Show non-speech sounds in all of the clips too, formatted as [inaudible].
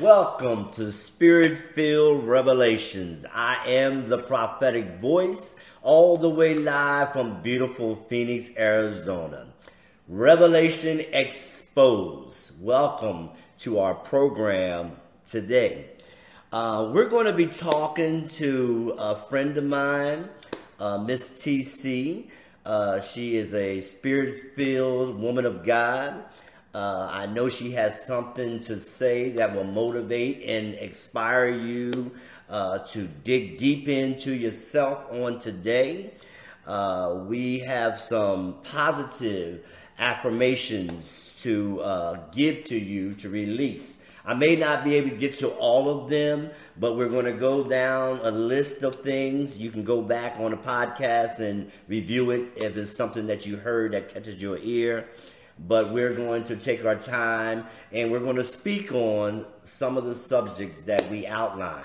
Welcome to Spirit Filled Revelations. I am the prophetic voice, all the way live from beautiful Phoenix, Arizona. Revelation Exposed. Welcome to our program today. Uh, we're going to be talking to a friend of mine, uh, Miss TC. Uh, she is a spirit filled woman of God. Uh, I know she has something to say that will motivate and inspire you uh, to dig deep into yourself on today. Uh, we have some positive affirmations to uh, give to you to release. I may not be able to get to all of them, but we're going to go down a list of things. You can go back on the podcast and review it if it's something that you heard that catches your ear but we're going to take our time and we're going to speak on some of the subjects that we outlined.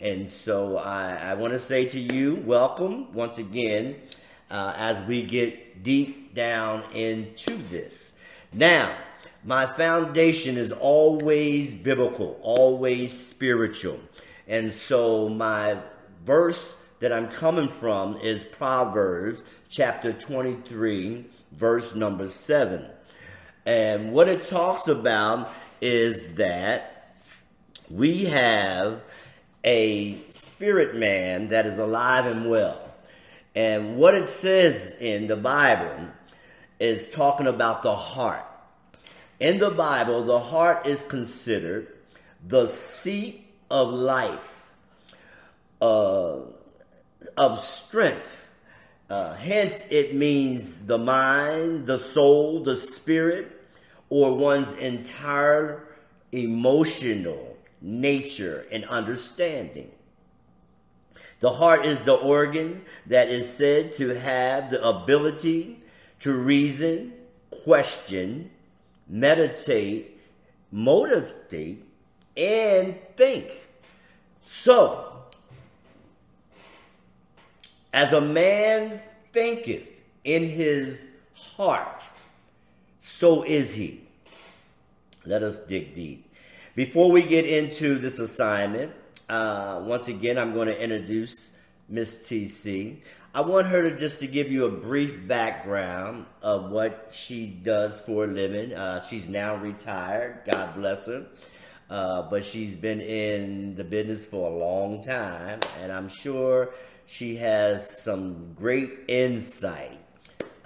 And so I, I want to say to you, welcome once again uh, as we get deep down into this. Now, my foundation is always biblical, always spiritual. And so my verse that I'm coming from is Proverbs chapter 23, verse number 7. And what it talks about is that we have a spirit man that is alive and well. And what it says in the Bible is talking about the heart. In the Bible, the heart is considered the seat of life, uh, of strength. Uh, hence, it means the mind, the soul, the spirit, or one's entire emotional nature and understanding. The heart is the organ that is said to have the ability to reason, question, meditate, motivate, and think. So, as a man thinketh in his heart, so is he. Let us dig deep. Before we get into this assignment, uh, once again, I'm going to introduce Miss TC. I want her to just to give you a brief background of what she does for a living. Uh, she's now retired. God bless her. Uh, but she's been in the business for a long time, and I'm sure she has some great insight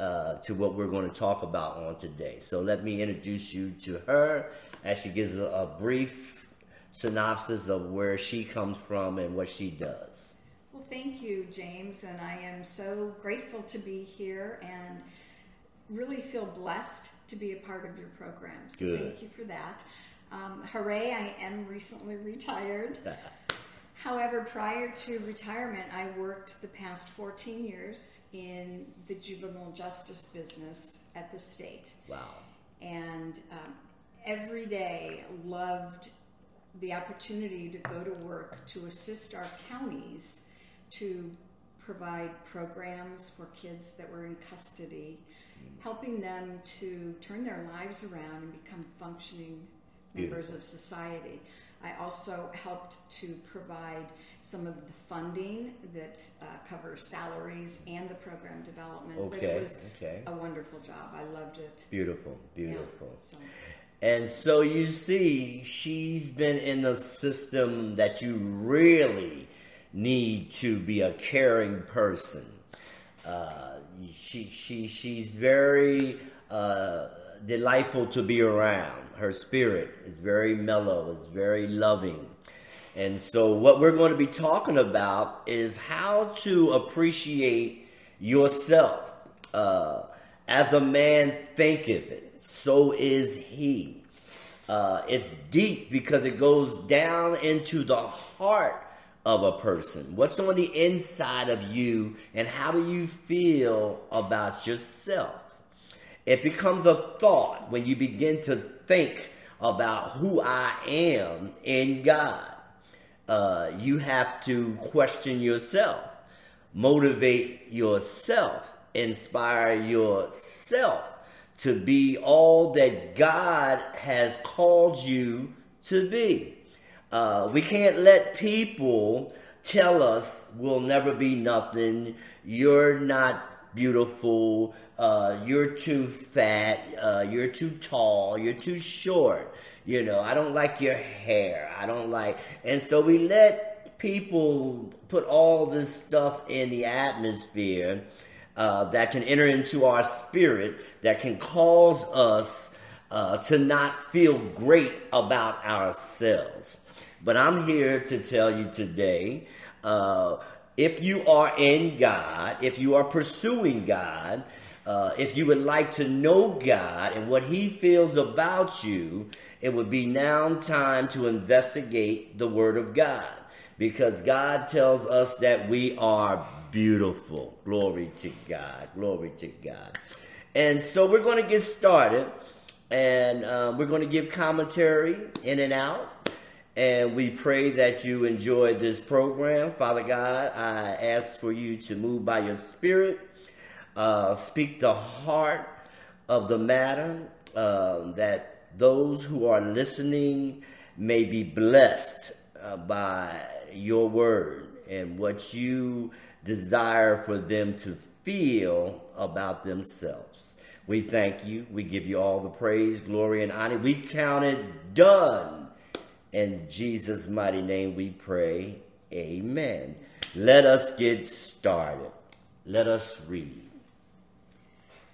uh, to what we're going to talk about on today. So let me introduce you to her as she gives a, a brief synopsis of where she comes from and what she does. Well, thank you, James, and I am so grateful to be here and really feel blessed to be a part of your program. So Good. thank you for that. Um, hooray, I am recently retired. [laughs] However, prior to retirement, I worked the past 14 years in the juvenile justice business at the state. Wow. And um, every day loved the opportunity to go to work to assist our counties to provide programs for kids that were in custody, helping them to turn their lives around and become functioning members Beautiful. of society. I also helped to provide some of the funding that uh, covers salaries and the program development. But Okay, it was okay. a wonderful job. I loved it. Beautiful, Yeah, beautiful. so. And so you see, she's been in a system that you really need to be a caring person. Uh, she, she, she's very uh, delightful to be around. Her spirit is very mellow, is very loving. And so, what we're going to be talking about is how to appreciate yourself. Uh, as a man thinketh it, so is he. Uh, it's deep because it goes down into the heart of a person. What's on the inside of you, and how do you feel about yourself? It becomes a thought when you begin to think about who I am in God. Uh, you have to question yourself, motivate yourself, inspire yourself to be all that God has called you to be. Uh, we can't let people tell us we'll never be nothing. You're not beautiful. Uh, you're too fat. Uh, you're too tall. You're too short. You know, I don't like your hair. I don't like. And so we let people put all this stuff in the atmosphere uh, that can enter into our spirit that can cause us uh, to not feel great about ourselves. But I'm here to tell you today uh, if you are in God, if you are pursuing God, uh, if you would like to know God and what He feels about you, it would be now time to investigate the Word of God because God tells us that we are beautiful. Glory to God. Glory to God. And so we're going to get started and um, we're going to give commentary in and out. And we pray that you enjoy this program. Father God, I ask for you to move by your spirit, uh, speak the heart of the matter, uh, that those who are listening may be blessed uh, by your word and what you desire for them to feel about themselves. We thank you. We give you all the praise, glory, and honor. We count it done. In Jesus' mighty name we pray. Amen. Let us get started. Let us read.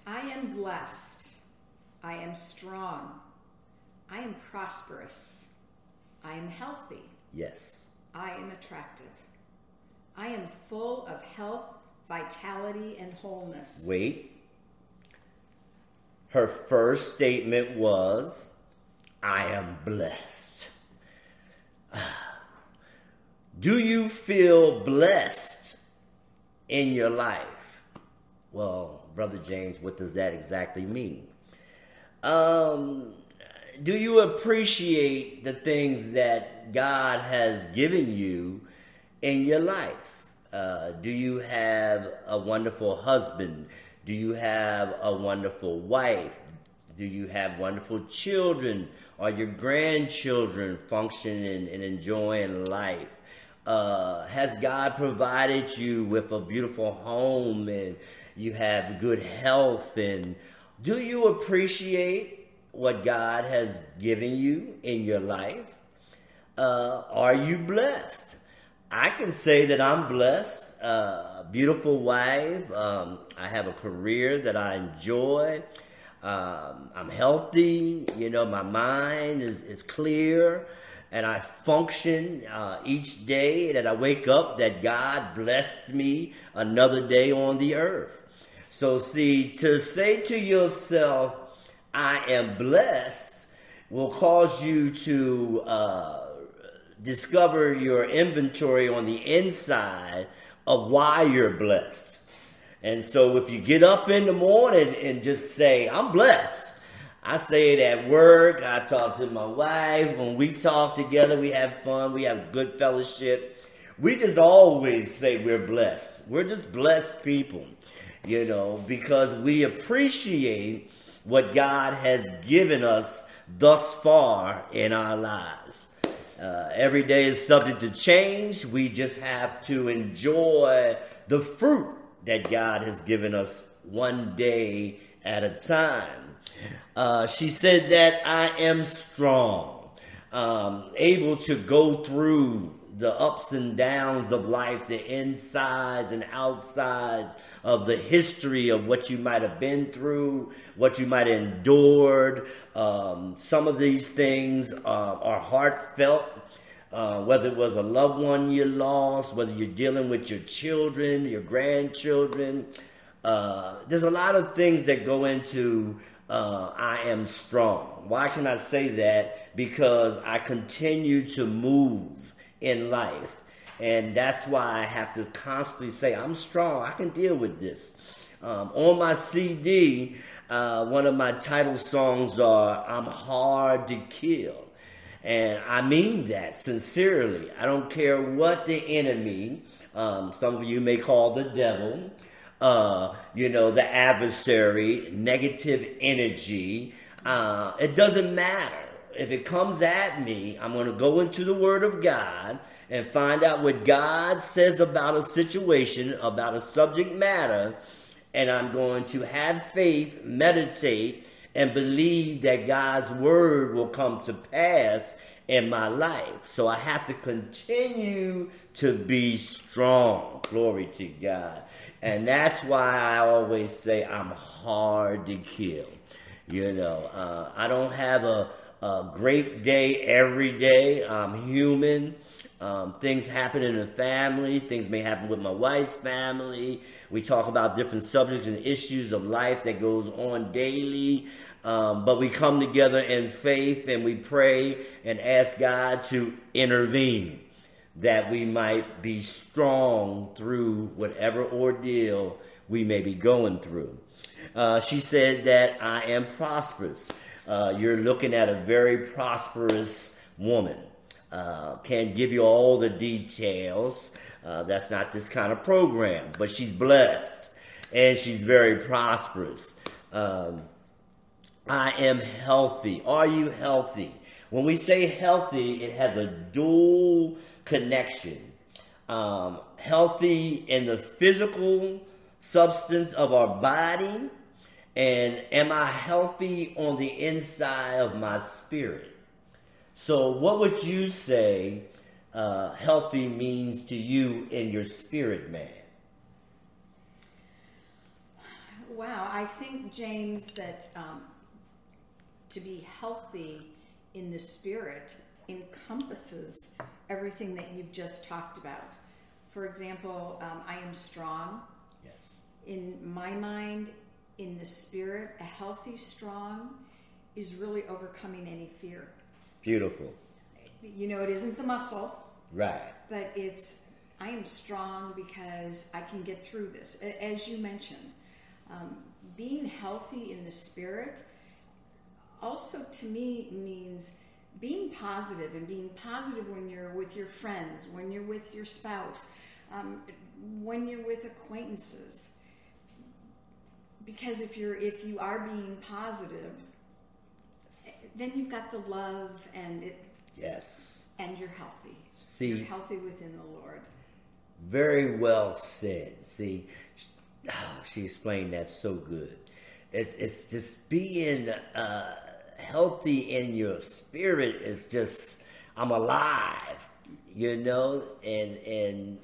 I am blessed. I am strong. I am prosperous. I am healthy. Yes. I am attractive. I am full of health, vitality, and wholeness. Wait. Her first statement was, I am blessed. Do you feel blessed in your life? Well, Brother James, what does that exactly mean? Um, do you appreciate the things that God has given you in your life? Uh, do you have a wonderful husband? Do you have a wonderful wife? Do you have wonderful children? Are your grandchildren functioning and enjoying life? Uh, has God provided you with a beautiful home and you have good health? And do you appreciate what God has given you in your life? Uh, are you blessed? I can say that I'm blessed. Uh, beautiful wife. Um, I have a career that I enjoy. Um, I'm healthy. You know, my mind is, is clear. And I function uh, each day that I wake up that God blessed me another day on the earth. So, see, to say to yourself, I am blessed, will cause you to. Uh, discover your inventory on the inside of why you're blessed. And so if you get up in the morning and just say, I'm blessed. I say it at work. I talk to my wife. When we talk together, we have fun. We have good fellowship. We just always say we're blessed. We're just blessed people, you know, because we appreciate what God has given us thus far in our lives. Uh, every day is subject to change. We just have to enjoy the fruit that God has given us one day at a time. Uh, she said that I am strong, um, able to go through the ups and downs of life, the insides and outsides of the history of what you might have been through, what you might have endured. Um, some of these things uh, are heartfelt. Uh, whether it was a loved one you lost, whether you're dealing with your children, your grandchildren, uh, there's a lot of things that go into uh, I am strong. Why can I say that? Because I continue to move in life. And that's why I have to constantly say, I'm strong. I can deal with this. Um, on my CD, uh, one of my title songs are I'm Hard to Kill. And I mean that sincerely. I don't care what the enemy, um, some of you may call the devil, uh, you know, the adversary, negative energy. Uh, it doesn't matter if it comes at me, I'm going to go into the Word of God and find out what God says about a situation, about a subject matter, and I'm going to have faith, meditate, and believe that God's Word will come to pass in my life. So I have to continue to be strong. Glory to God. And that's why I always say I'm hard to kill. You know, uh, I don't have a, a great day every day. I'm human. Um, things happen in the family. Things may happen with my wife's family. We talk about different subjects and issues of life that goes on daily. Um, but we come together in faith and we pray and ask God to intervene that we might be strong through whatever ordeal we may be going through. Uh, she said that I am prosperous. Uh, you're looking at a very prosperous woman. Uh, can't give you all the details. Uh, that's not this kind of program, but she's blessed and she's very prosperous. Um, I am healthy. Are you healthy? When we say healthy, it has a dual connection. Um, healthy in the physical substance of our body and am I healthy on the inside of my spirit? So, what would you say uh, healthy means to you in your spirit, man? Wow, I think, James, that um, to be healthy in the spirit encompasses everything that you've just talked about. For example, um, I am strong. Yes. In my mind, in the spirit, a healthy strong is really overcoming any fear. Beautiful. You know, it isn't the muscle. Right. But it's, I am strong because I can get through this. As you mentioned, um, being healthy in the spirit also to me means being positive and being positive when you're with your friends, when you're with your spouse, um, when you're with acquaintances. Because if you're if you are being positive then you've got the love and it yes. and you're healthy. See. You're healthy within the lord. Very well said. See oh, she explained that so good. It's it's just being uh, healthy in your spirit is just i'm alive you know and and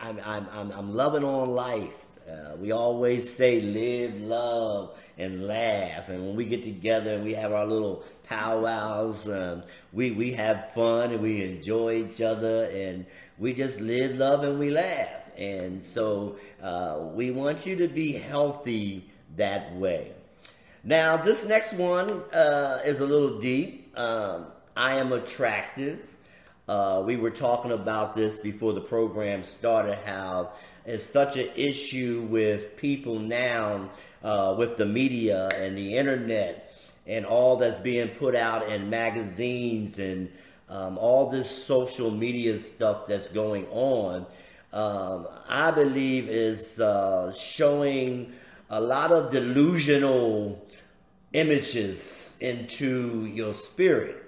i'm i'm i'm, I'm loving on life uh, we always say live, love, and laugh. And when we get together and we have our little powwows, um, we, we have fun and we enjoy each other and we just live, love, and we laugh. And so uh, we want you to be healthy that way. Now, this next one uh, is a little deep. Um, I am attractive. Uh, we were talking about this before the program started how it's such an issue with people now, uh, with the media and the internet and all that's being put out in magazines and um, all this social media stuff that's going on. Um, I believe is uh, showing a lot of delusional images into your spirit.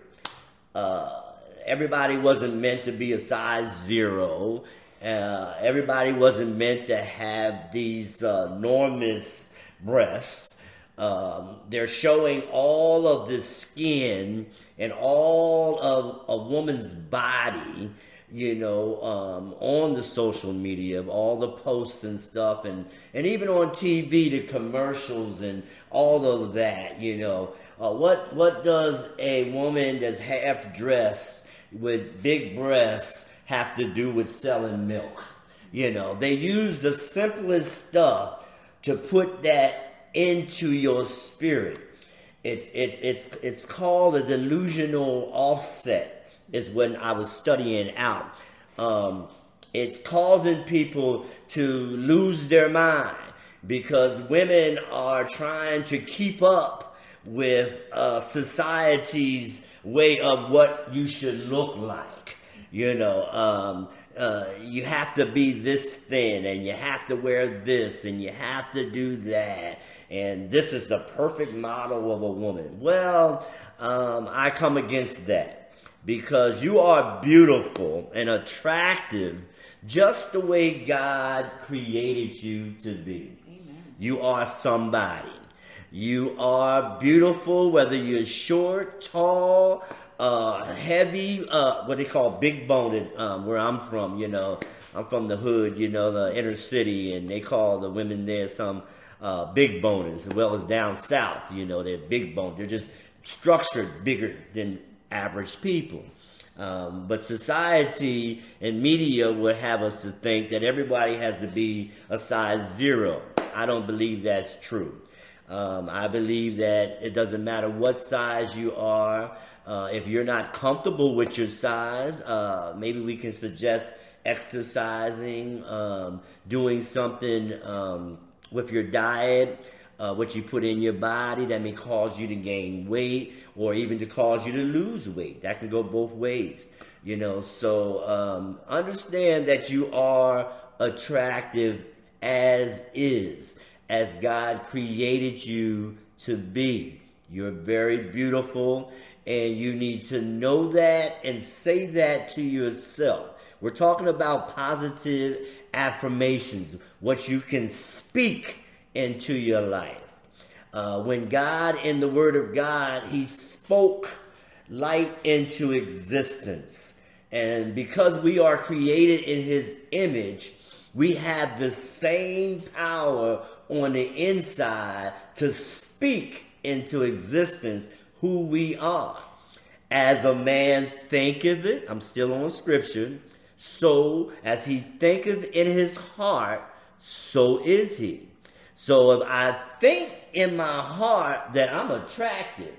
Uh, everybody wasn't meant to be a size zero. Uh, everybody wasn't meant to have these uh, enormous breasts. Um, they're showing all of the skin and all of a woman's body, you know, um, on the social media, all the posts and stuff, and, and even on TV, the commercials and all of that, you know. Uh, what what does a woman that's half dressed with big breasts have to do with selling milk. You know, they use the simplest stuff to put that into your spirit. It's it's it's it's called a delusional offset. Is when I was studying out. Um, it's causing people to lose their mind because women are trying to keep up with uh, society's way of what you should look like. You know, um, uh, you have to be this thin and you have to wear this and you have to do that. And this is the perfect model of a woman. Well, um, I come against that because you are beautiful and attractive just the way God created you to be. You are somebody. You are beautiful, whether you're short, tall, uh, heavy, uh, what they call big boned, um, where I'm from, you know. I'm from the hood, you know, the inner city, and they call the women there some uh, big boners, as well as down south, you know, they're big boned. They're just structured bigger than average people. Um, but society and media would have us to think that everybody has to be a size zero. I don't believe that's true. Um, I believe that it doesn't matter what size you are. Uh, if you're not comfortable with your size, uh, maybe we can suggest exercising, um, doing something um, with your diet, uh, what you put in your body that may cause you to gain weight or even to cause you to lose weight. That can go both ways, you know. So um, understand that you are attractive as is, as God created you to be. You're very beautiful, and you need to know that and say that to yourself. We're talking about positive affirmations, what you can speak into your life. Uh, when God, in the Word of God, He spoke light into existence. And because we are created in His image, we have the same power on the inside to speak into existence who we are. As a man thinketh it, I'm still on scripture, so as he thinketh in his heart, so is he. So if I think in my heart that I'm attractive,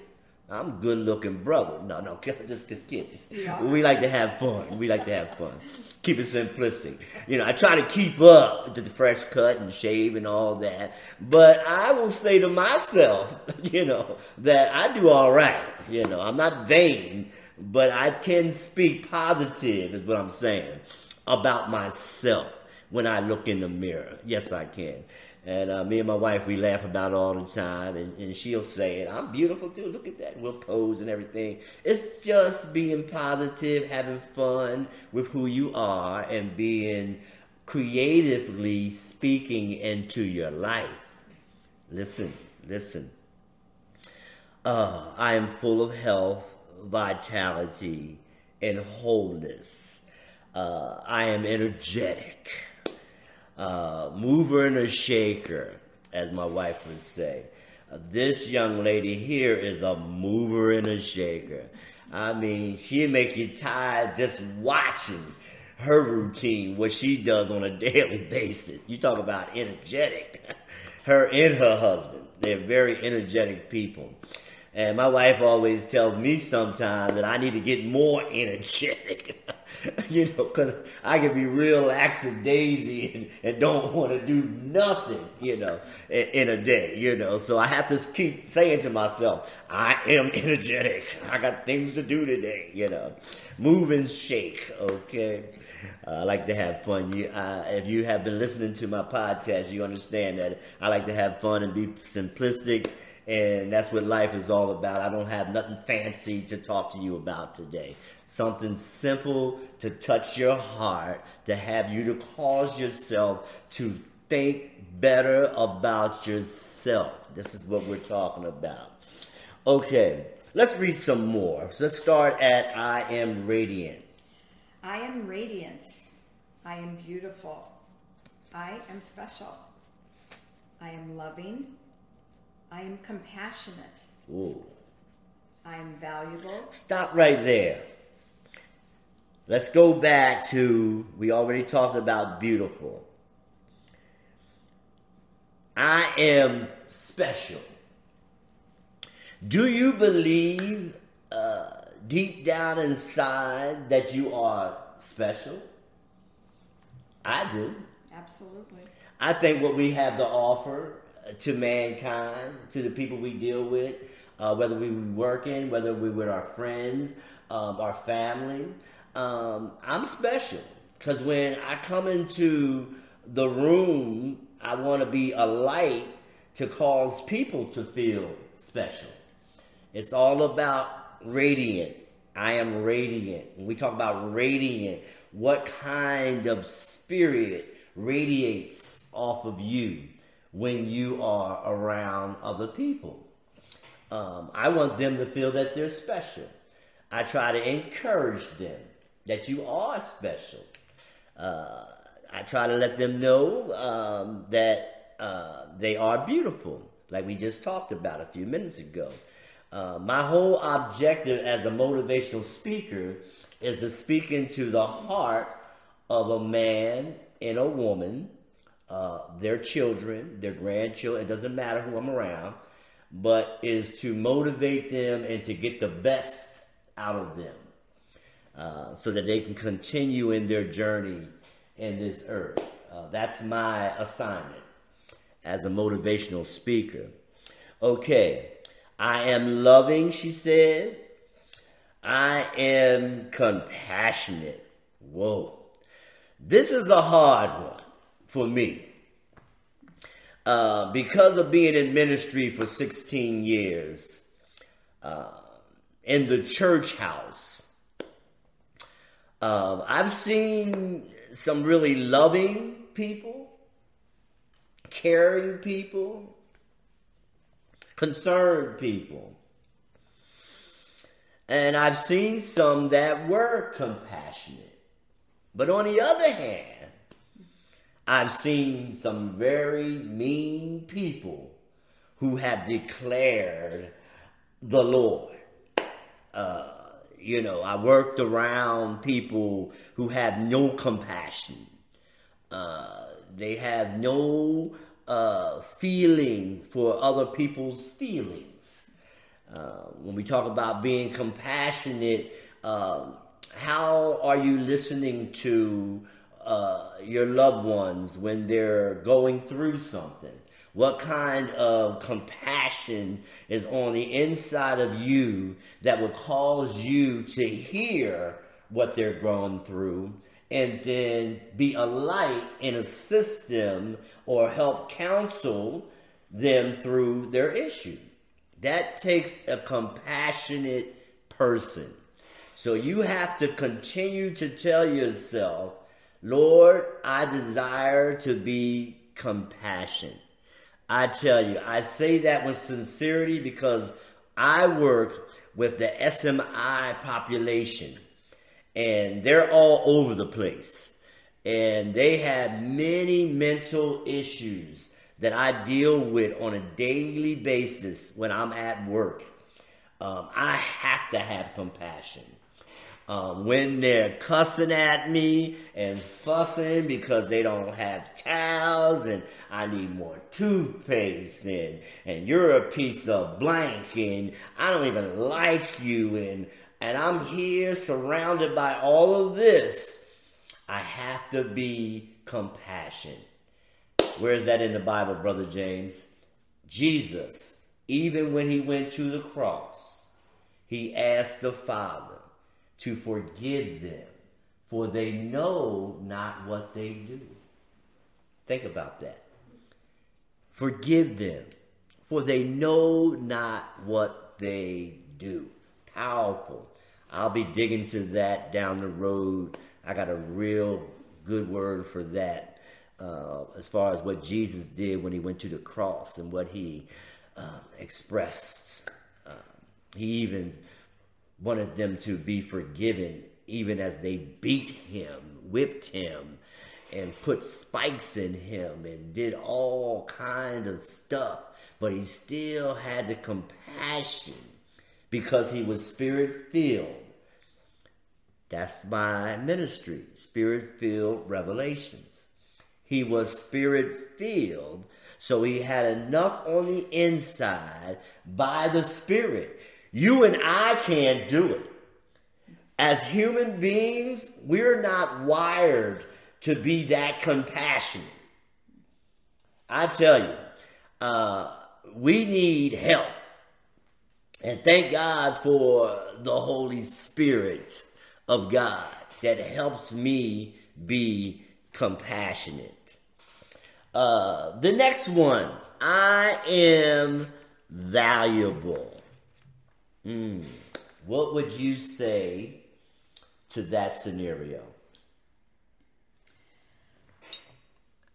I'm a good looking brother. No, no, [laughs] just, just kidding. Yeah. We like to have fun. We like to have fun. Keep it simplistic. You know, I try to keep up with the fresh cut and shave and all that. But I will say to myself, [laughs] you know, that I do all right. You know, I'm not vain, but I can speak positive, is what I'm saying, about myself when I look in the mirror. Yes, I can. And uh, me and my wife, we laugh about all the time, and, and she'll say it. I'm beautiful too. Look at that. We'll pose and everything. It's just being positive, having fun with who you are, and being creatively speaking into your life. Listen, listen. Uh, I am full of health, vitality, and wholeness. Uh, I am energetic uh, mover and a shaker, as my wife would say. Uh, this young lady here is a mover and a shaker. I mean, she'll make you tired just watching her routine, what she does on a [laughs] daily basis. You talk about energetic. [laughs] her and her husband, they're very energetic people. And my wife always tells me sometimes that I need to get more [laughs] energetic. [laughs] you know, because I can be real lackadaisy and, and don't want to do nothing, you know, in, in, a day, you know. So I have to keep saying to myself, I am [laughs] energetic. I got things to do today, you know. Move and shake, okay? Uh, I like to have fun. You, uh, if you have been listening to my podcast, you understand that I like to have fun and be simplistic and that's what life is all about. I don't have nothing fancy to talk to you about today. Something simple to touch your heart, to have you to cause yourself to think better about yourself. This is what we're talking about. Okay, let's read some more. Let's start at I am radiant. I am radiant. I am beautiful. I am special. I am loving. I am compassionate. Ooh. I am valuable. Stop right there. Let's go back to, we already talked about beautiful. I am special. Do you believe uh, deep down inside that you are special? I do. Absolutely. I think what we have to offer to mankind, to the people we deal with, uh, whether we were working, whether we're with our friends, um, our family. Um, I'm special because when I come into the room, I want to be a light to cause people to feel special. It's all about radiant. I am radiant. When we talk about radiant, what kind of spirit radiates off of you when you are around other people? Um, I want them to feel that they're special. I try to encourage them that you are special. Uh, I try to let them know um, that uh, they are beautiful, like we just talked about a few minutes ago. Uh, my whole objective as a motivational speaker is to speak into the heart of a man and a woman, uh, their children, their grandchildren, it doesn't matter who I'm around, but is to motivate them and to get the best out of them uh, so that they can continue in their journey in this earth. Uh, that's my assignment as a motivational speaker. Okay, I am loving, she said. I am compassionate. Whoa. This is a hard one for me. Uh, because of being in ministry for 16 years uh, in the church house, uh, I've seen some really loving people, caring people, concerned people. And I've seen some that were compassionate. But on the other hand, I've seen some very mean people who have declared the Lord. Uh, you know, I worked around people who have no compassion. Uh, they have no uh, feeling for other people's feelings. Uh, when we talk about being compassionate, um, how are you listening to uh, your loved ones when they're going through something? What kind of compassion is on the inside of you that will cause you to hear what they're going through and then be a light and assist them or help counsel them through their issue? That takes a compassionate person. So you have to continue to tell yourself, Lord, I desire to be compassionate. I tell you, I say that with sincerity because I work with the SMI population and they're all over the place. And they have many mental issues that I deal with on a daily basis when I'm at work. Um, I have to have compassion um, when they're cussing at me and fussing because they don't have towels and I need more toothpaste and, and you're a piece of blank and I don't even like you and, and I'm here surrounded by all of this. I have to be compassionate. Where is that in the Bible, Brother James? Jesus, even when he went to the cross, he asked the Father, to forgive them, for they know not what they do. Think about that. Forgive them, for they know not what they do. Powerful. I'll be digging to that down the road. I got a real good word for that uh, as far as what Jesus did when he went to the cross and what he uh, expressed. Uh, he even wanted them to be forgiven even as they beat him, whipped him, and put spikes in him and did all kind of stuff. But he still had the compassion because he was spirit filled. That's my ministry, spirit filled revelations. He was spirit filled, so he had enough on the inside by the spirit you and I can't do it. As human beings, we're not wired to be that compassionate. I tell you, uh, we need help. And thank God for the Holy Spirit of God that helps me be compassionate. Uh, the next one, I am valuable. Mm. What would you say to that scenario?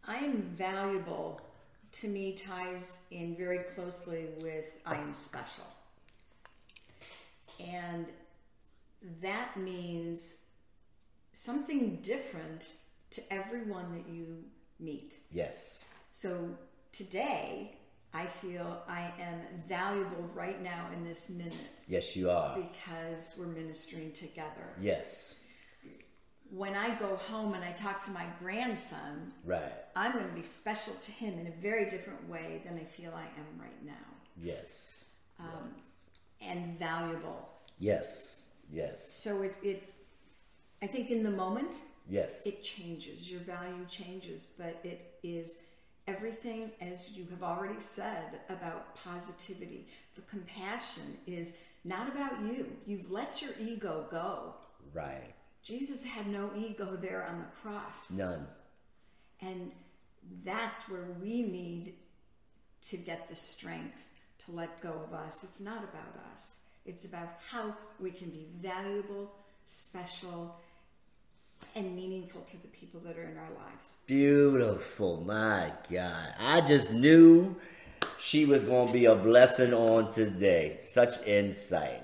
I am valuable to me ties in very closely with I am special. And that means something different to everyone that you meet. Yes. So today, I feel I am valuable right now in this minute. Yes, you are. Because we're ministering together. Yes. When I go home and I talk to my grandson, right, I'm going to be special to him in a very different way than I feel I am right now. Yes. Um, yes. And valuable. Yes. Yes. So it, it, I think in the moment, yes, it changes. Your value changes, but it is everything, as you have already said, about positivity. The compassion is not about you. You've let your ego go. Right. Jesus had no ego there on the cross. None. And that's where we need to get the strength to let go of us. It's not about us, it's about how we can be valuable, special, and meaningful to the people that are in our lives. Beautiful. My God. I just knew she was going to be a blessing on today. Such insight.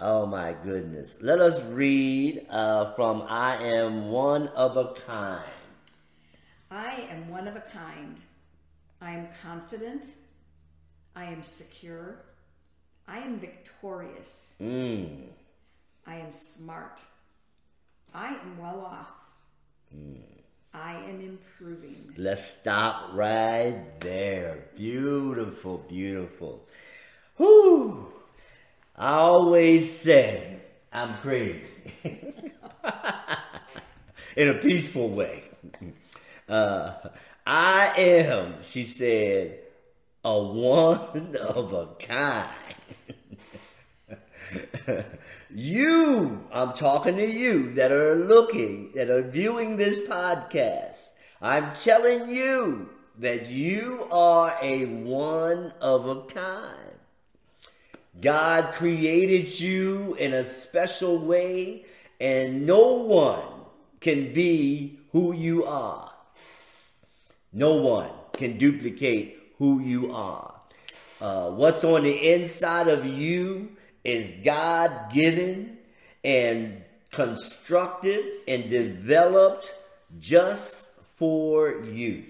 Oh my goodness. Let us read uh, from I Am One of a Kind. I am one of a kind. I am confident. I am secure. I am victorious. Mm. I am smart. I am well off. Mm. I am improving. Let's stop right there. Beautiful, beautiful. Whoo! I always say I'm crazy. [laughs] In a peaceful way. Uh, I am, she said, a one [laughs] of a kind. [laughs] You, I'm talking to you that are looking, that are viewing this podcast. I'm telling you that you are a one of a kind. God created you in a special way, and no one can be who you are. No one can duplicate who you are. Uh, what's on the inside of you is God given and constructed and developed just for you.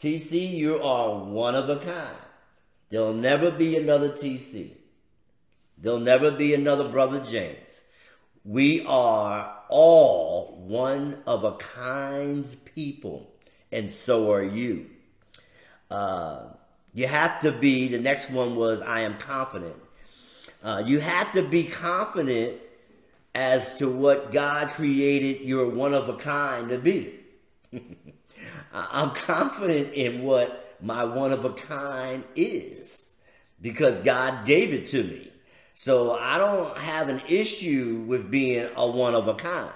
TC, you are one of a kind. There'll never be another TC. There'll never be another Brother James. We are all one of a kind people, and so are you. Uh, you have to be, the next one was, I am confident. Uh, you have to be confident as to what God created your one of a kind to be. [laughs] I'm confident in what my one of a kind is because God gave it to me. So I don't have an issue with being a one of a kind.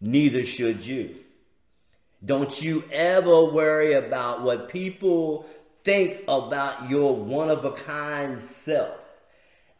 Neither should you. Don't you ever worry about what people think about your one of a kind self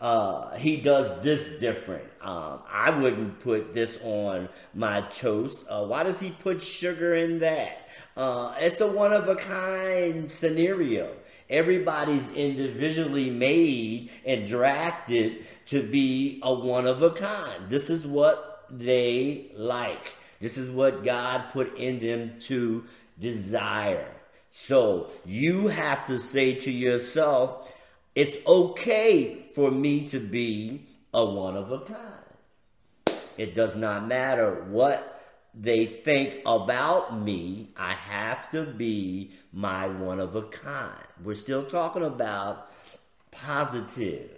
uh, he does this different. Um, I wouldn't put this on my toast. Uh, why does he put sugar in that? Uh, it's a one of a kind scenario. Everybody's individually made and drafted to be a one of a kind. This is what they like. This is what God put in them to desire. So you have to say to yourself, it's okay for me to be a one of a kind. It does not matter what they think about me, I have to be my one of a kind. We're still talking about positive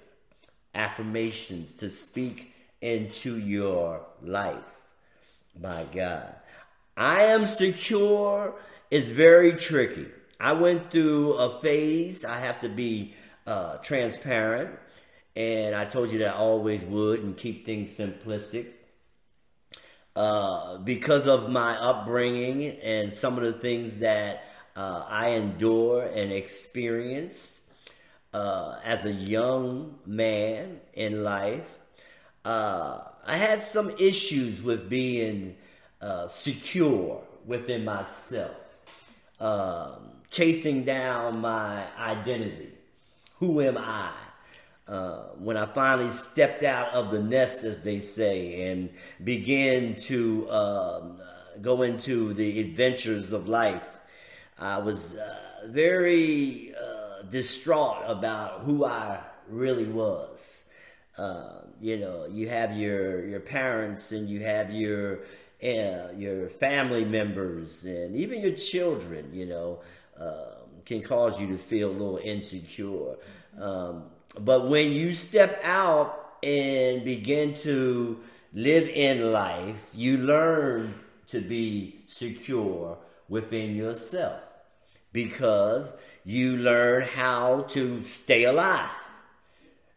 affirmations to speak into your life. My God. I am secure is very tricky. I went through a phase, I have to be uh, transparent. And I told you that I always would and keep things simplistic. Uh, because of my upbringing and some of the things that uh, I endure and experience, uh, as a young man in life, uh, I had some issues with being uh, secure within myself, um, chasing down my identity. Who am I? Uh, when I finally stepped out of the nest, as they say, and began to um, go into the adventures of life, I was uh, very uh, distraught about who I really was. Uh, you know, you have your your parents and you have your uh, your family members and even your children. You know, can cause you to feel a little insecure. Um, but when you step out and begin to live in life, you learn to be secure within yourself because you learn how to stay alive.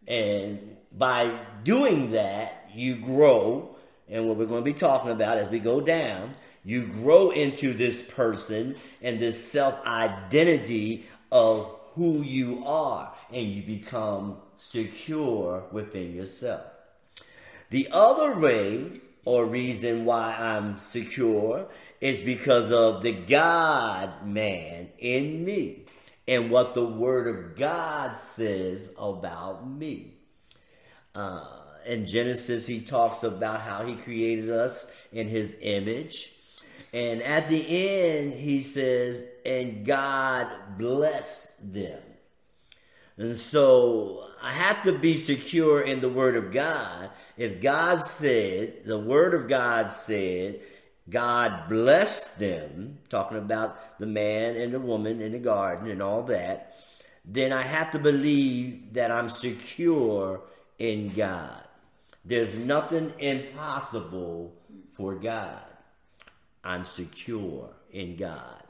And by doing that, you grow. And what we're going to be talking about as we go down, you grow into this person and this self identity of who you are, and you become secure within yourself. The other way or reason why I'm secure is because of the God man in me and what the Word of God says about me. Uh, in Genesis, he talks about how he created us in his image. And at the end, he says, and God blessed them. And so I have to be secure in the Word of God. If God said, the Word of God said, God blessed them, talking about the man and the woman in the garden and all that, then I have to believe that I'm secure in God. There's nothing impossible for God. I'm secure in God.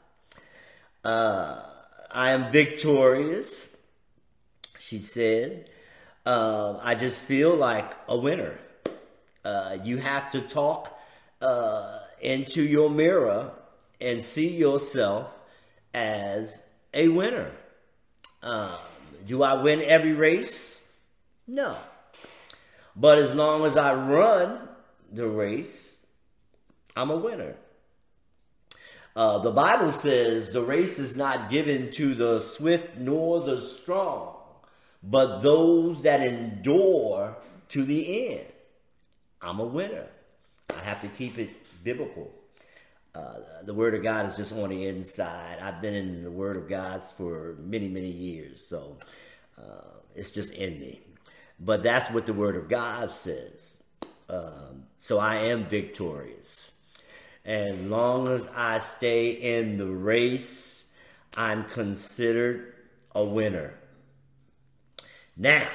Uh, I am victorious, she said. Uh, I just feel like a winner. Uh, you have to talk uh, into your mirror and see yourself as a winner. Um, do I win every race? No. But as long as I run the race, I'm a winner. Uh, the Bible says the race is not given to the swift nor the strong, but those that endure to the end. I'm a winner. I have to keep it biblical. Uh, the Word of God is just on the inside. I've been in the Word of God for many, many years, so uh, it's just in me. But that's what the Word of God says. Um, so I am victorious. As long as I stay in the race, I'm considered a winner. Now,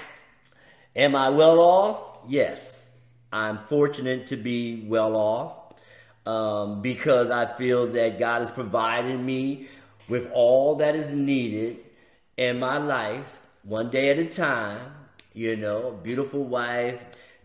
am I well off? Yes. I'm fortunate to be well off um, because I feel that God has provided me with all that is needed in my life, one day at a time. You know, beautiful wife,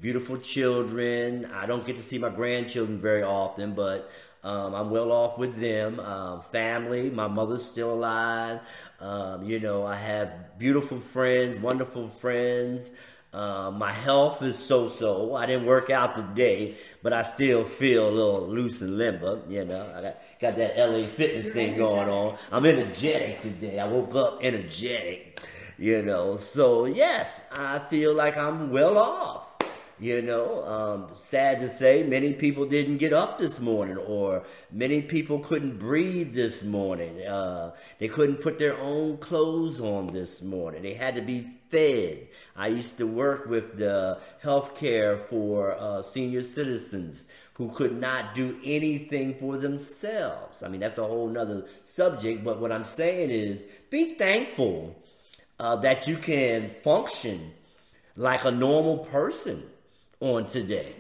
beautiful children. I don't get to see my grandchildren very often, but um, I'm well off with them. Uh, family, my mother's still alive. Um, you know, I have beautiful friends, wonderful friends. Uh, my health is so-so. I didn't work out today, but I still feel a little loose and limber. You know, I got, got that LA fitness You're thing going on. I'm energetic today. I woke up energetic. You know, so yes, I feel like I'm well off. You know, um, sad to say, many people didn't get up this morning, or many people couldn't breathe this morning. Uh, they couldn't put their own clothes on this morning. They had to be fed. I used to work with the health care for uh, senior citizens who could not do anything for themselves. I mean, that's a whole nother subject, but what I'm saying is be thankful uh, that you can function like a normal person on today.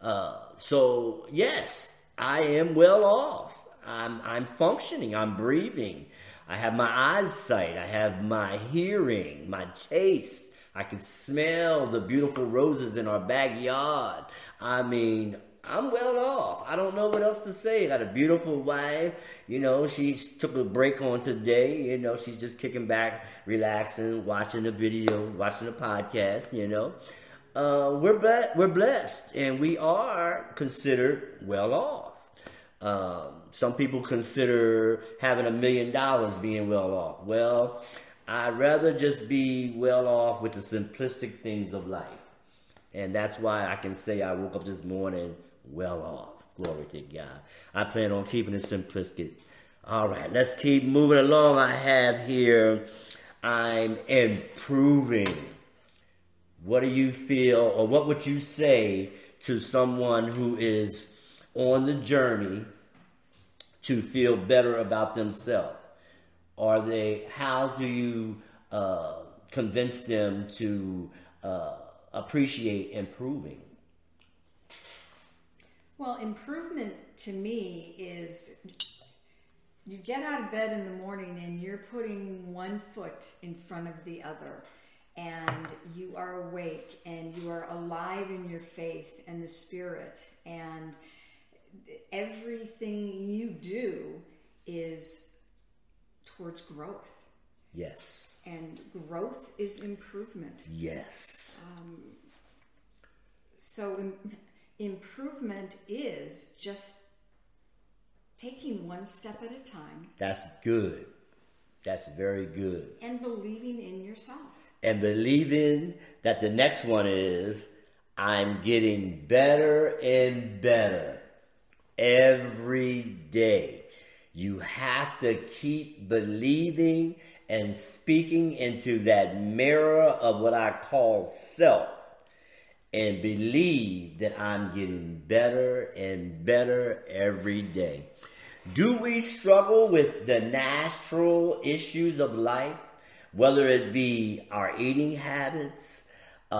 Uh, so yes, I am well off. I'm, I'm functioning. I'm breathing. I have my eyesight. I have my hearing, my taste. I can smell the beautiful roses in our backyard. I mean, I'm well off. I don't know what else to say. I got a beautiful wife. You know, she took a break on today. You know, she's just kicking back, relaxing, watching the video, watching the podcast. You know, uh, we're ble- we're blessed, and we are considered well off. Um, some people consider having a million dollars being well off. Well, I'd rather just be well off with the simplistic things of life. And that's why I can say I woke up this morning well off. Glory to God. I plan on keeping it simplistic. All right, let's keep moving along. I have here, I'm improving. What do you feel, or what would you say to someone who is on the journey to feel better about themselves? Are they, how do you uh, convince them to uh, appreciate improving? Well, improvement to me is you get out of bed in the morning and you're putting one foot in front of the other and you are awake and you are alive in your faith and the spirit and everything you do is towards growth Yes. and growth is improvement Yes. Um, so im- improvement is just taking one step at a time That's good. That's very good. and believing in yourself And believing that the next one is I'm getting better and better every day. You have to keep believing and speaking into that mirror of what I call self and believe that I'm getting better and better every day. Do we struggle with the natural issues of life, whether it be our eating habits, uh,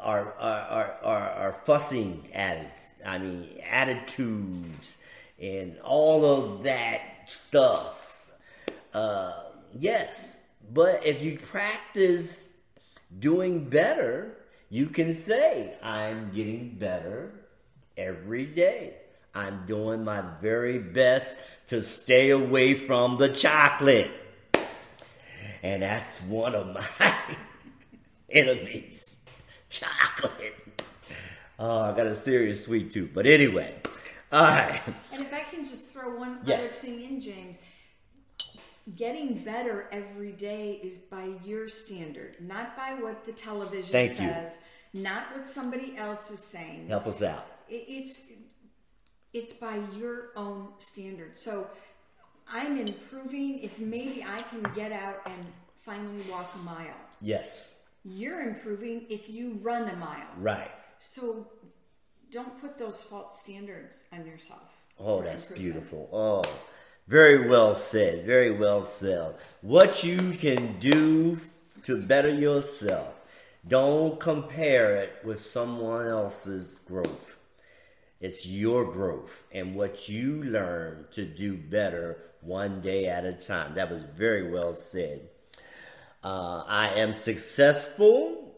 our, our, our, our, fussing attitudes, I mean, attitudes, and all of that stuff? Uh, yes, but if you practice doing better, you can say, I'm getting better every day. I'm doing my very best to stay away from the chocolate. And that's one of my [laughs] enemies chocolate. Oh, I got a serious sweet tooth. But anyway, all right. and if i can just throw one other thing in james getting better every day is by your standard not by what the television Thank you. says not what somebody else is saying Help us out. it's it's by your own standard. So I'm improving if maybe I can get out and finally walk a mile. Yes, You're improving if you run a mile. right. So don't put those false standards on yourself. Oh, that's beautiful. Oh, very well said. Very well said. What you can do to better yourself, don't compare it with someone else's growth. It's your growth and what you learn to do better one day at a time. That was very well said. Uh, I am successful.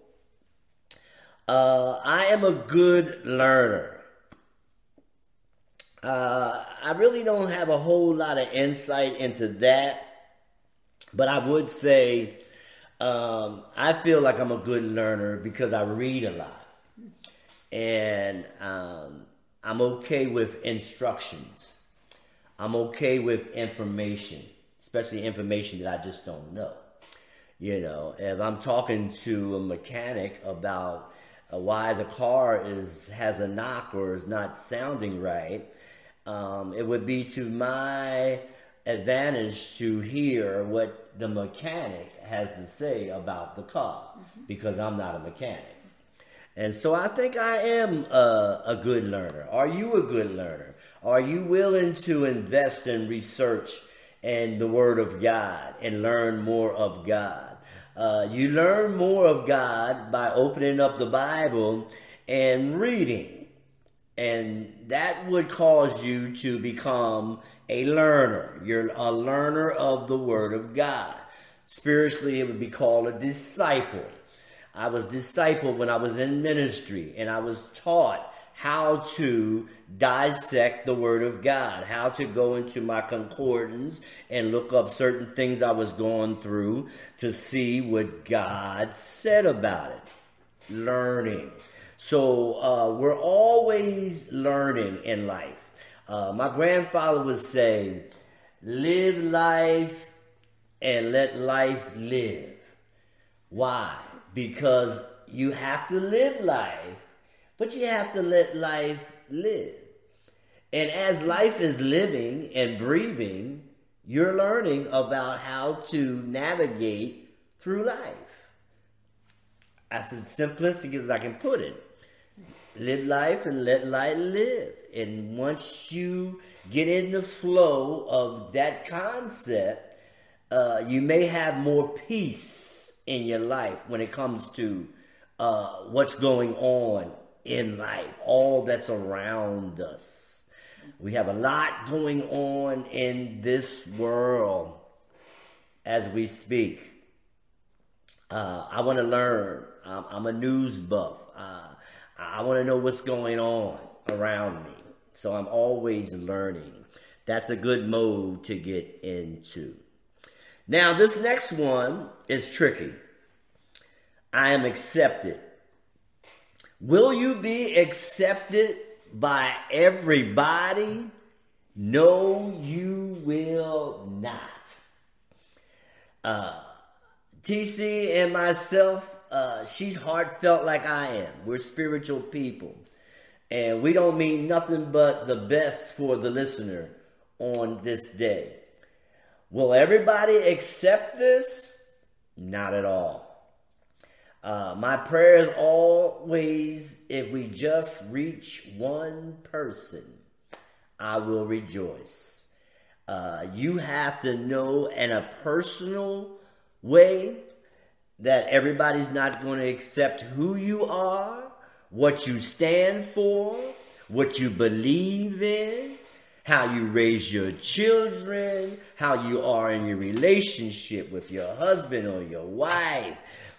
Uh, I am a good learner. Uh, I really don't have a whole lot of insight into that, but I would say um, I feel like I'm a good learner because I read a lot, and um, I'm okay with instructions. I'm okay with information, especially information that I just don't know. You know, if I'm talking to a mechanic about uh, why the car is has a knock or is not sounding right, um, it would be to my advantage to hear what the mechanic has to say about the car because I'm not a mechanic. And so I think I am a, a good learner. Are you a good learner? Are you willing to invest in research and the Word of God and learn more of God? Uh, you learn more of God by opening up the Bible and reading. And that would cause you to become a learner. You're a learner of the Word of God. Spiritually, it would be called a disciple. I was discipled when I was in ministry, and I was taught how to dissect the Word of God, how to go into my concordance and look up certain things I was going through to see what God said about it. Learning. So uh, we're always learning in life. Uh, my grandfather would say, live life and let life live. Why? Because you have to live life but you have to let life live. And as life is living and breathing, you're learning about how to navigate through life. That's as simplistic as I can put it. Live life and let life live. And once you get in the flow of that concept, uh, you may have more peace in your life when it comes to uh, what's going on in life, all that's around us. We have a lot going on in this world as we speak. Uh, I want to learn. I'm, I'm, a news buff. Uh, I want to know what's going on around me. So I'm always learning. That's a good mode to get into. Now, this next one is tricky. I am accepted. Will you be accepted by everybody? No, you will not. Uh, TC and myself, uh, she's heartfelt like I am. We're spiritual people. And we don't mean nothing but the best for the listener on this day. Will everybody accept this? Not at all. Uh, my prayer is always if we just reach one person, I will rejoice. Uh, you have to know in a personal way that everybody's not going to accept who you are, what you stand for, what you believe in, how you raise your children, how you are in your relationship with your husband or your wife,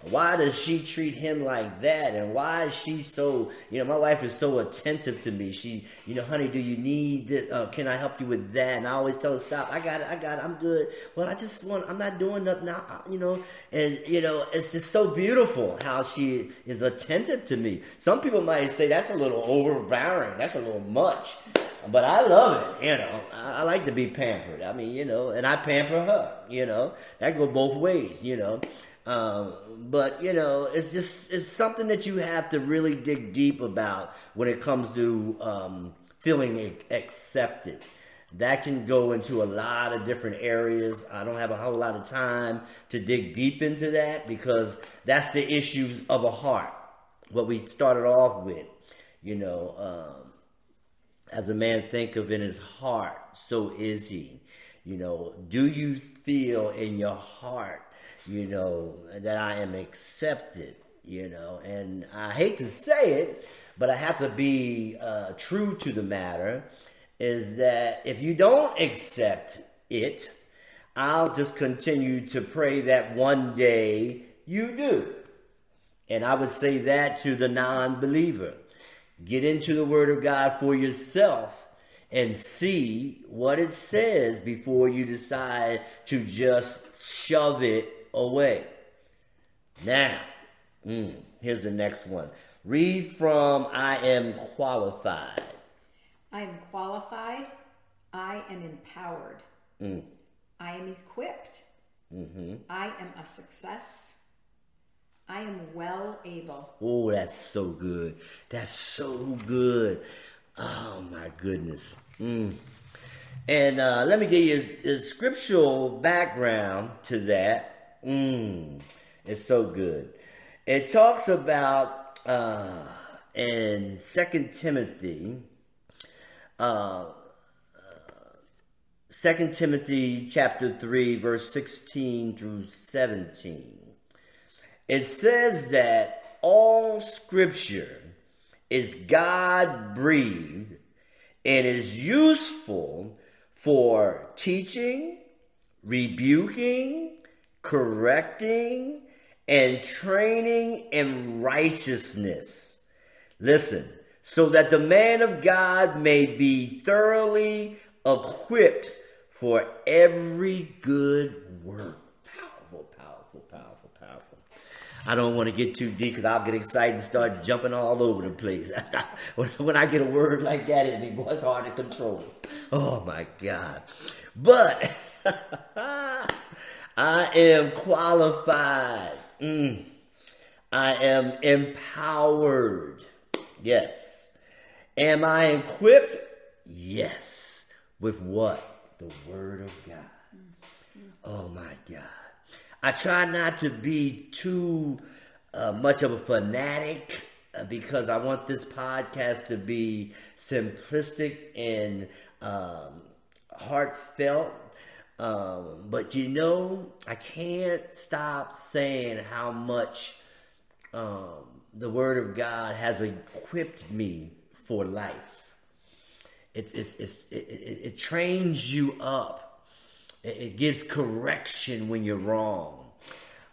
why does she treat him like that? And why is she so, you know, my wife is so attentive to me. She, you know, honey, do you need this? Uh, can I help you with that? And I always tell her, stop. I got it. I got it. I'm good. Well, I just want, I'm not doing nothing now, you know, and, you know, it's just so beautiful how she is attentive to me. Some people might say that's a little overbearing. That's a little much. But I love it, you know. I, I like to be pampered. I mean, you know, and I pamper her, you know. That go both ways, you know. Um, but you know, it's just it's something that you have to really dig deep about when it comes to um, feeling accepted. That can go into a lot of different areas. I don't have a whole lot of time to dig deep into that because that's the issues of a heart. What we started off with, you know, um, as a man think of in his heart, so is he. You know, do you feel in your heart you know, that I am accepted, you know, and I hate to say it, but I have to be uh, true to the matter is that if you don't accept it, I'll just continue to pray that one day you do. And I would say that to the non believer. Get into the Word of God for yourself and see what it says before you decide to just shove it away. Now, mm, here's the next one. Read from I am qualified. I am qualified. I am empowered. Mm. I am equipped. Mm-hmm. I am a success. I am well able. Oh, that's so good. That's so good. Oh, my goodness. Mm. And uh, let me give you a, a scriptural background to that. Mmm, it's so good. It talks about uh, in Second Timothy, uh, Second Timothy chapter three, verse sixteen through seventeen. It says that all Scripture is God breathed and is useful for teaching, rebuking correcting and training in righteousness. Listen, so that the man of God may be thoroughly equipped for every good work. Powerful, powerful, powerful, powerful. I don't want to get too deep because I'll get excited and start jumping all over the place. [laughs] when I get a word like that in me, boy, it's hard to control. Oh my God. But [laughs] I am qualified. Mm. I am empowered. Yes. Am I equipped? Yes. With what? The Word of God. Oh my God. I try not to be too uh, much of a fanatic uh, because I want this podcast to be simplistic and um, heartfelt. Um, but you know, I can't stop saying how much um, the Word of God has equipped me for life. It's, it's, it's, it, it, it trains you up. It, gives correction when you're wrong.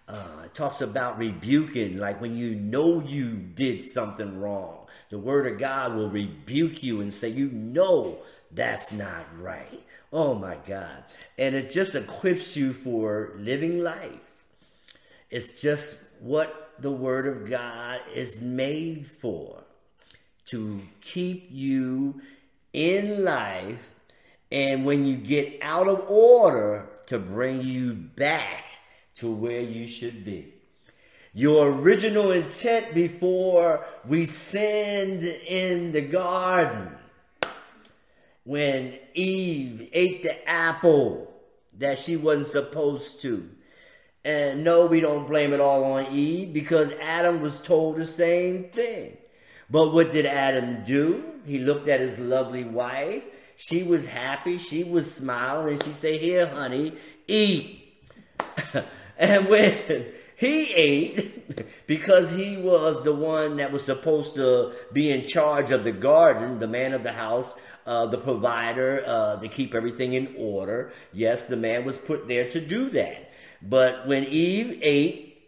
Uh, it talks about rebuking, like when you know you did something wrong. The Word of God will rebuke you and say, You know that's not right. Oh my God. And it just equips you for living life. It's just what the Word of God is made for to keep you in life, and when you get out of order, to bring you back to where you should be. Your original intent before we sinned in the garden, when Eve ate the apple that she wasn't supposed to and no, we don't blame it all on Eve because Adam was told the same thing. But what did Adam do? He looked at his lovely wife. She was happy. She was smiling. And she said, Here, honey, eat. [laughs] and when he ate, because he was the one that was supposed to be in charge of the garden, the man of the house, uh, the provider, uh, to keep everything in order. Yes, the man was put there to do that. But when Eve ate,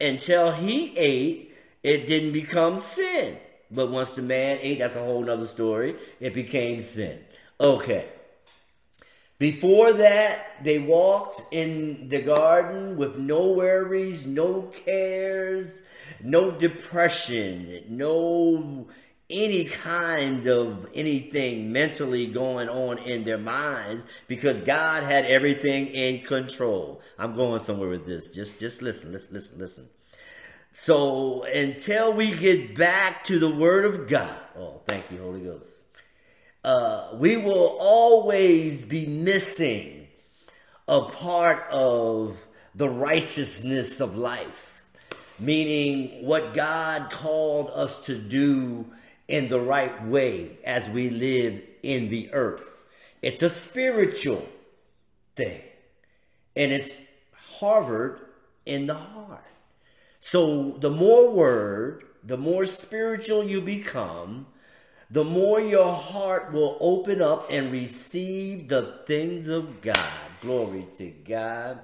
until he ate, it didn't become sin. But once the man ate, that's a whole other story. It became sin. Okay. Before that, they walked in the garden with no worries, no cares, no depression, no any kind of anything mentally going on in their minds because God had everything in control. I'm going somewhere with this. Just just listen, listen, listen, listen. So until we get back to the word of God, oh thank you, Holy Ghost. Uh, we will always be missing a part of the righteousness of life, meaning what God called us to do in the right way as we live in the earth. It's a spiritual thing. And it's harbored in the heart. So the more word, the more spiritual you become, the more your heart will open up and receive the things of God. Glory to God.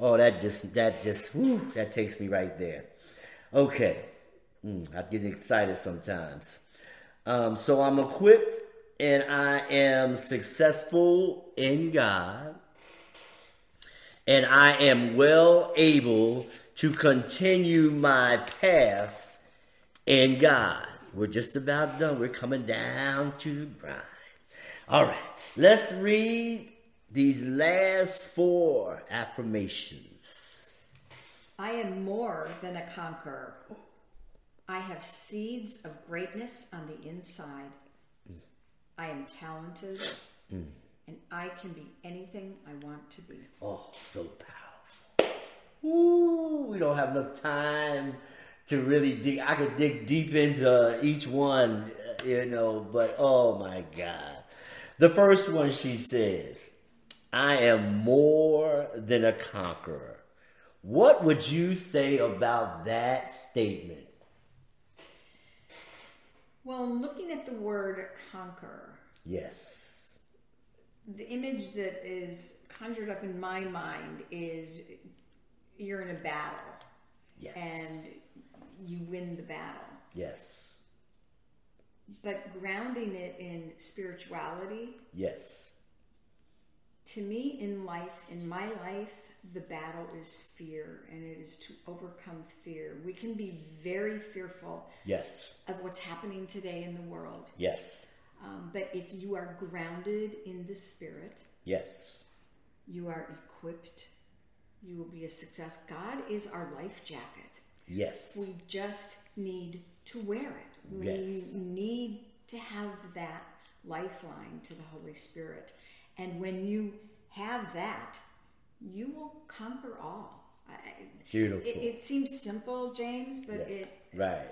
Oh, that just, that just, whew, that takes me right there. Okay. Mm, I get excited sometimes. Um, so I'm equipped and I am successful in God. And I am well able to continue my path in God. We're just about done. We're coming down to grind. All right, let's read these last four affirmations. I am more than a conqueror. I have seeds of greatness on the inside. Mm. I am talented. Mm. And I can be anything I want to be. Oh, so powerful. Ooh, we don't have enough time to really dig. I could dig deep into each one, you know, but oh my God. The first one she says, I am more than a conqueror. What would you say about that statement? Well, looking at the word conquer. Yes. The image that is conjured up in my mind is you're in a battle. Yes. And you win the battle. Yes. but grounding it in spirituality. Yes. To me, in life, in my life, the battle is fear, and it is to overcome fear. We can be very fearful Yes. of what's happening today in the world. Yes. Um, but if you are grounded in the spirit, Yes. you are equipped, you will be a success. God is our life jacket. Yes. We just need to wear it. We Yes. need to have that lifeline to the Holy Spirit. And when you have that, you will conquer all. Beautiful. It, it seems simple, James, but Yeah. it Right.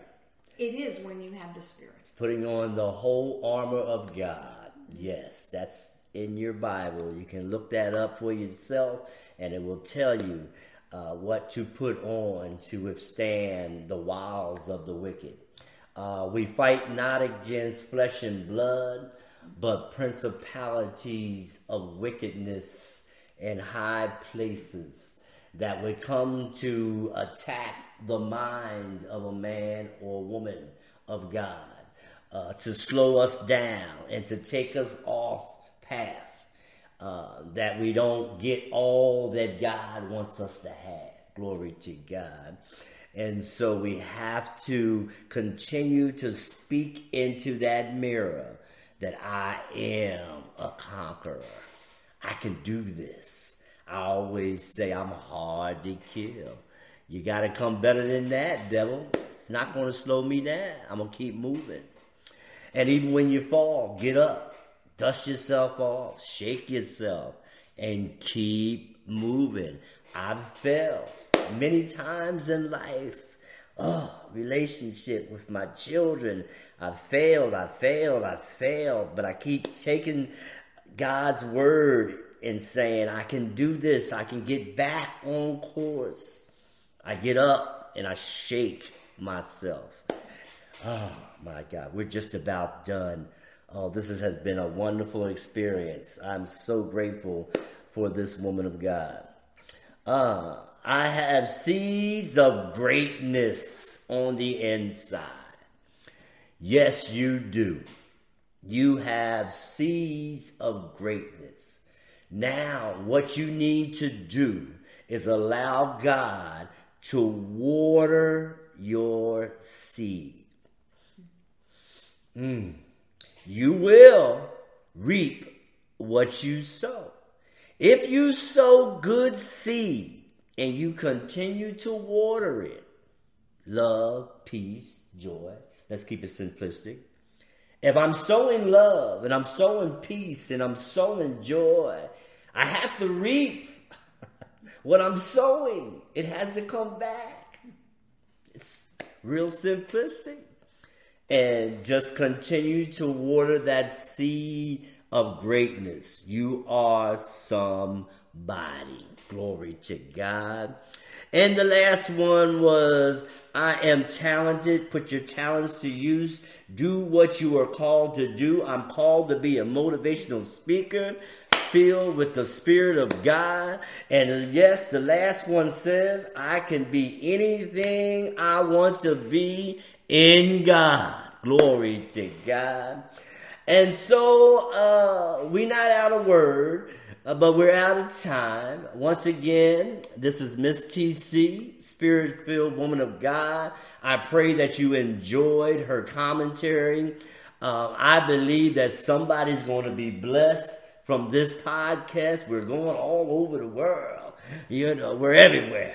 it is when you have the Spirit. Putting on the whole armor of God. Yes, that's in your Bible. You can look that up for yourself, and it will tell you uh, what to put on to withstand the wiles of the wicked. Uh, we fight not against flesh and blood, but principalities of wickedness in high places that would come to attack the mind of a man or woman of God, uh, to slow us down and to take us off path, uh, that we don't get all that God wants us to have. Glory to God. And so we have to continue to speak into that mirror that I am a conqueror. I can do this. I always say I'm hard to kill. You got to come better than that, devil. It's not going to slow me down. I'm going to keep moving. And even when you fall, get up, dust yourself off, shake yourself, and keep moving. I've failed many times in life. Oh, relationship with my children. I failed, I failed, I failed, but I keep taking God's word and saying, I can do this, I can get back on course. I get up and I shake myself. Oh my God, we're just about done. Oh, this is, has been a wonderful experience. I'm so grateful for this woman of God. Uh, I have seeds of greatness on the inside. Yes, you do. You have seeds of greatness. Now, what you need to do is allow God to water your seed. Mm. You will reap what you sow. If you sow good seed and you continue to water it, love, peace, joy, let's keep it simplistic. If I'm sowing love and I'm sowing peace and I'm sowing joy, I have to reap [laughs] what I'm sowing. It has to come back. It's real simplistic. And just continue to water that seed of greatness. You are somebody. Glory to God. And the last one was I am talented. Put your talents to use. Do what you are called to do. I'm called to be a motivational speaker filled with the Spirit of God. And yes, the last one says, I can be anything I want to be in God. Glory to God. And so, uh, we're not out of word, uh, but we're out of time. Once again, this is Miss TC, Spirit filled woman of God. I pray that you enjoyed her commentary. Uh, I believe that somebody's going to be blessed from this podcast. We're going all over the world. You know, we're everywhere.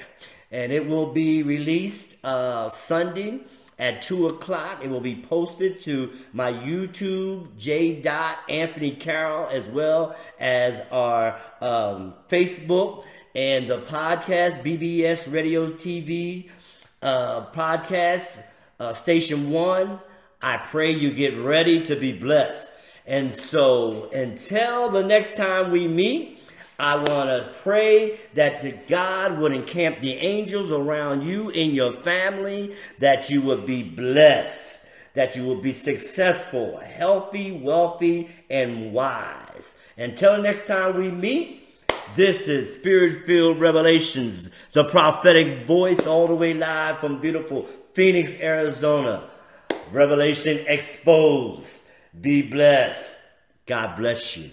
And it will be released uh, Sunday at 2 o'clock. It will be posted to my YouTube, J. Anthony Carroll, as well as our um, Facebook and the podcast, BBS Radio TV uh, podcast, uh, Station 1. I pray you get ready to be blessed. And so until the next time we meet, I want to pray that the God would encamp the angels around you and your family, that you would be blessed, that you would be successful, healthy, wealthy, and wise. Until next time we meet, this is Spirit Filled Revelations, the prophetic voice all the way live from beautiful Phoenix, Arizona. Revelation exposed. Be blessed. God bless you.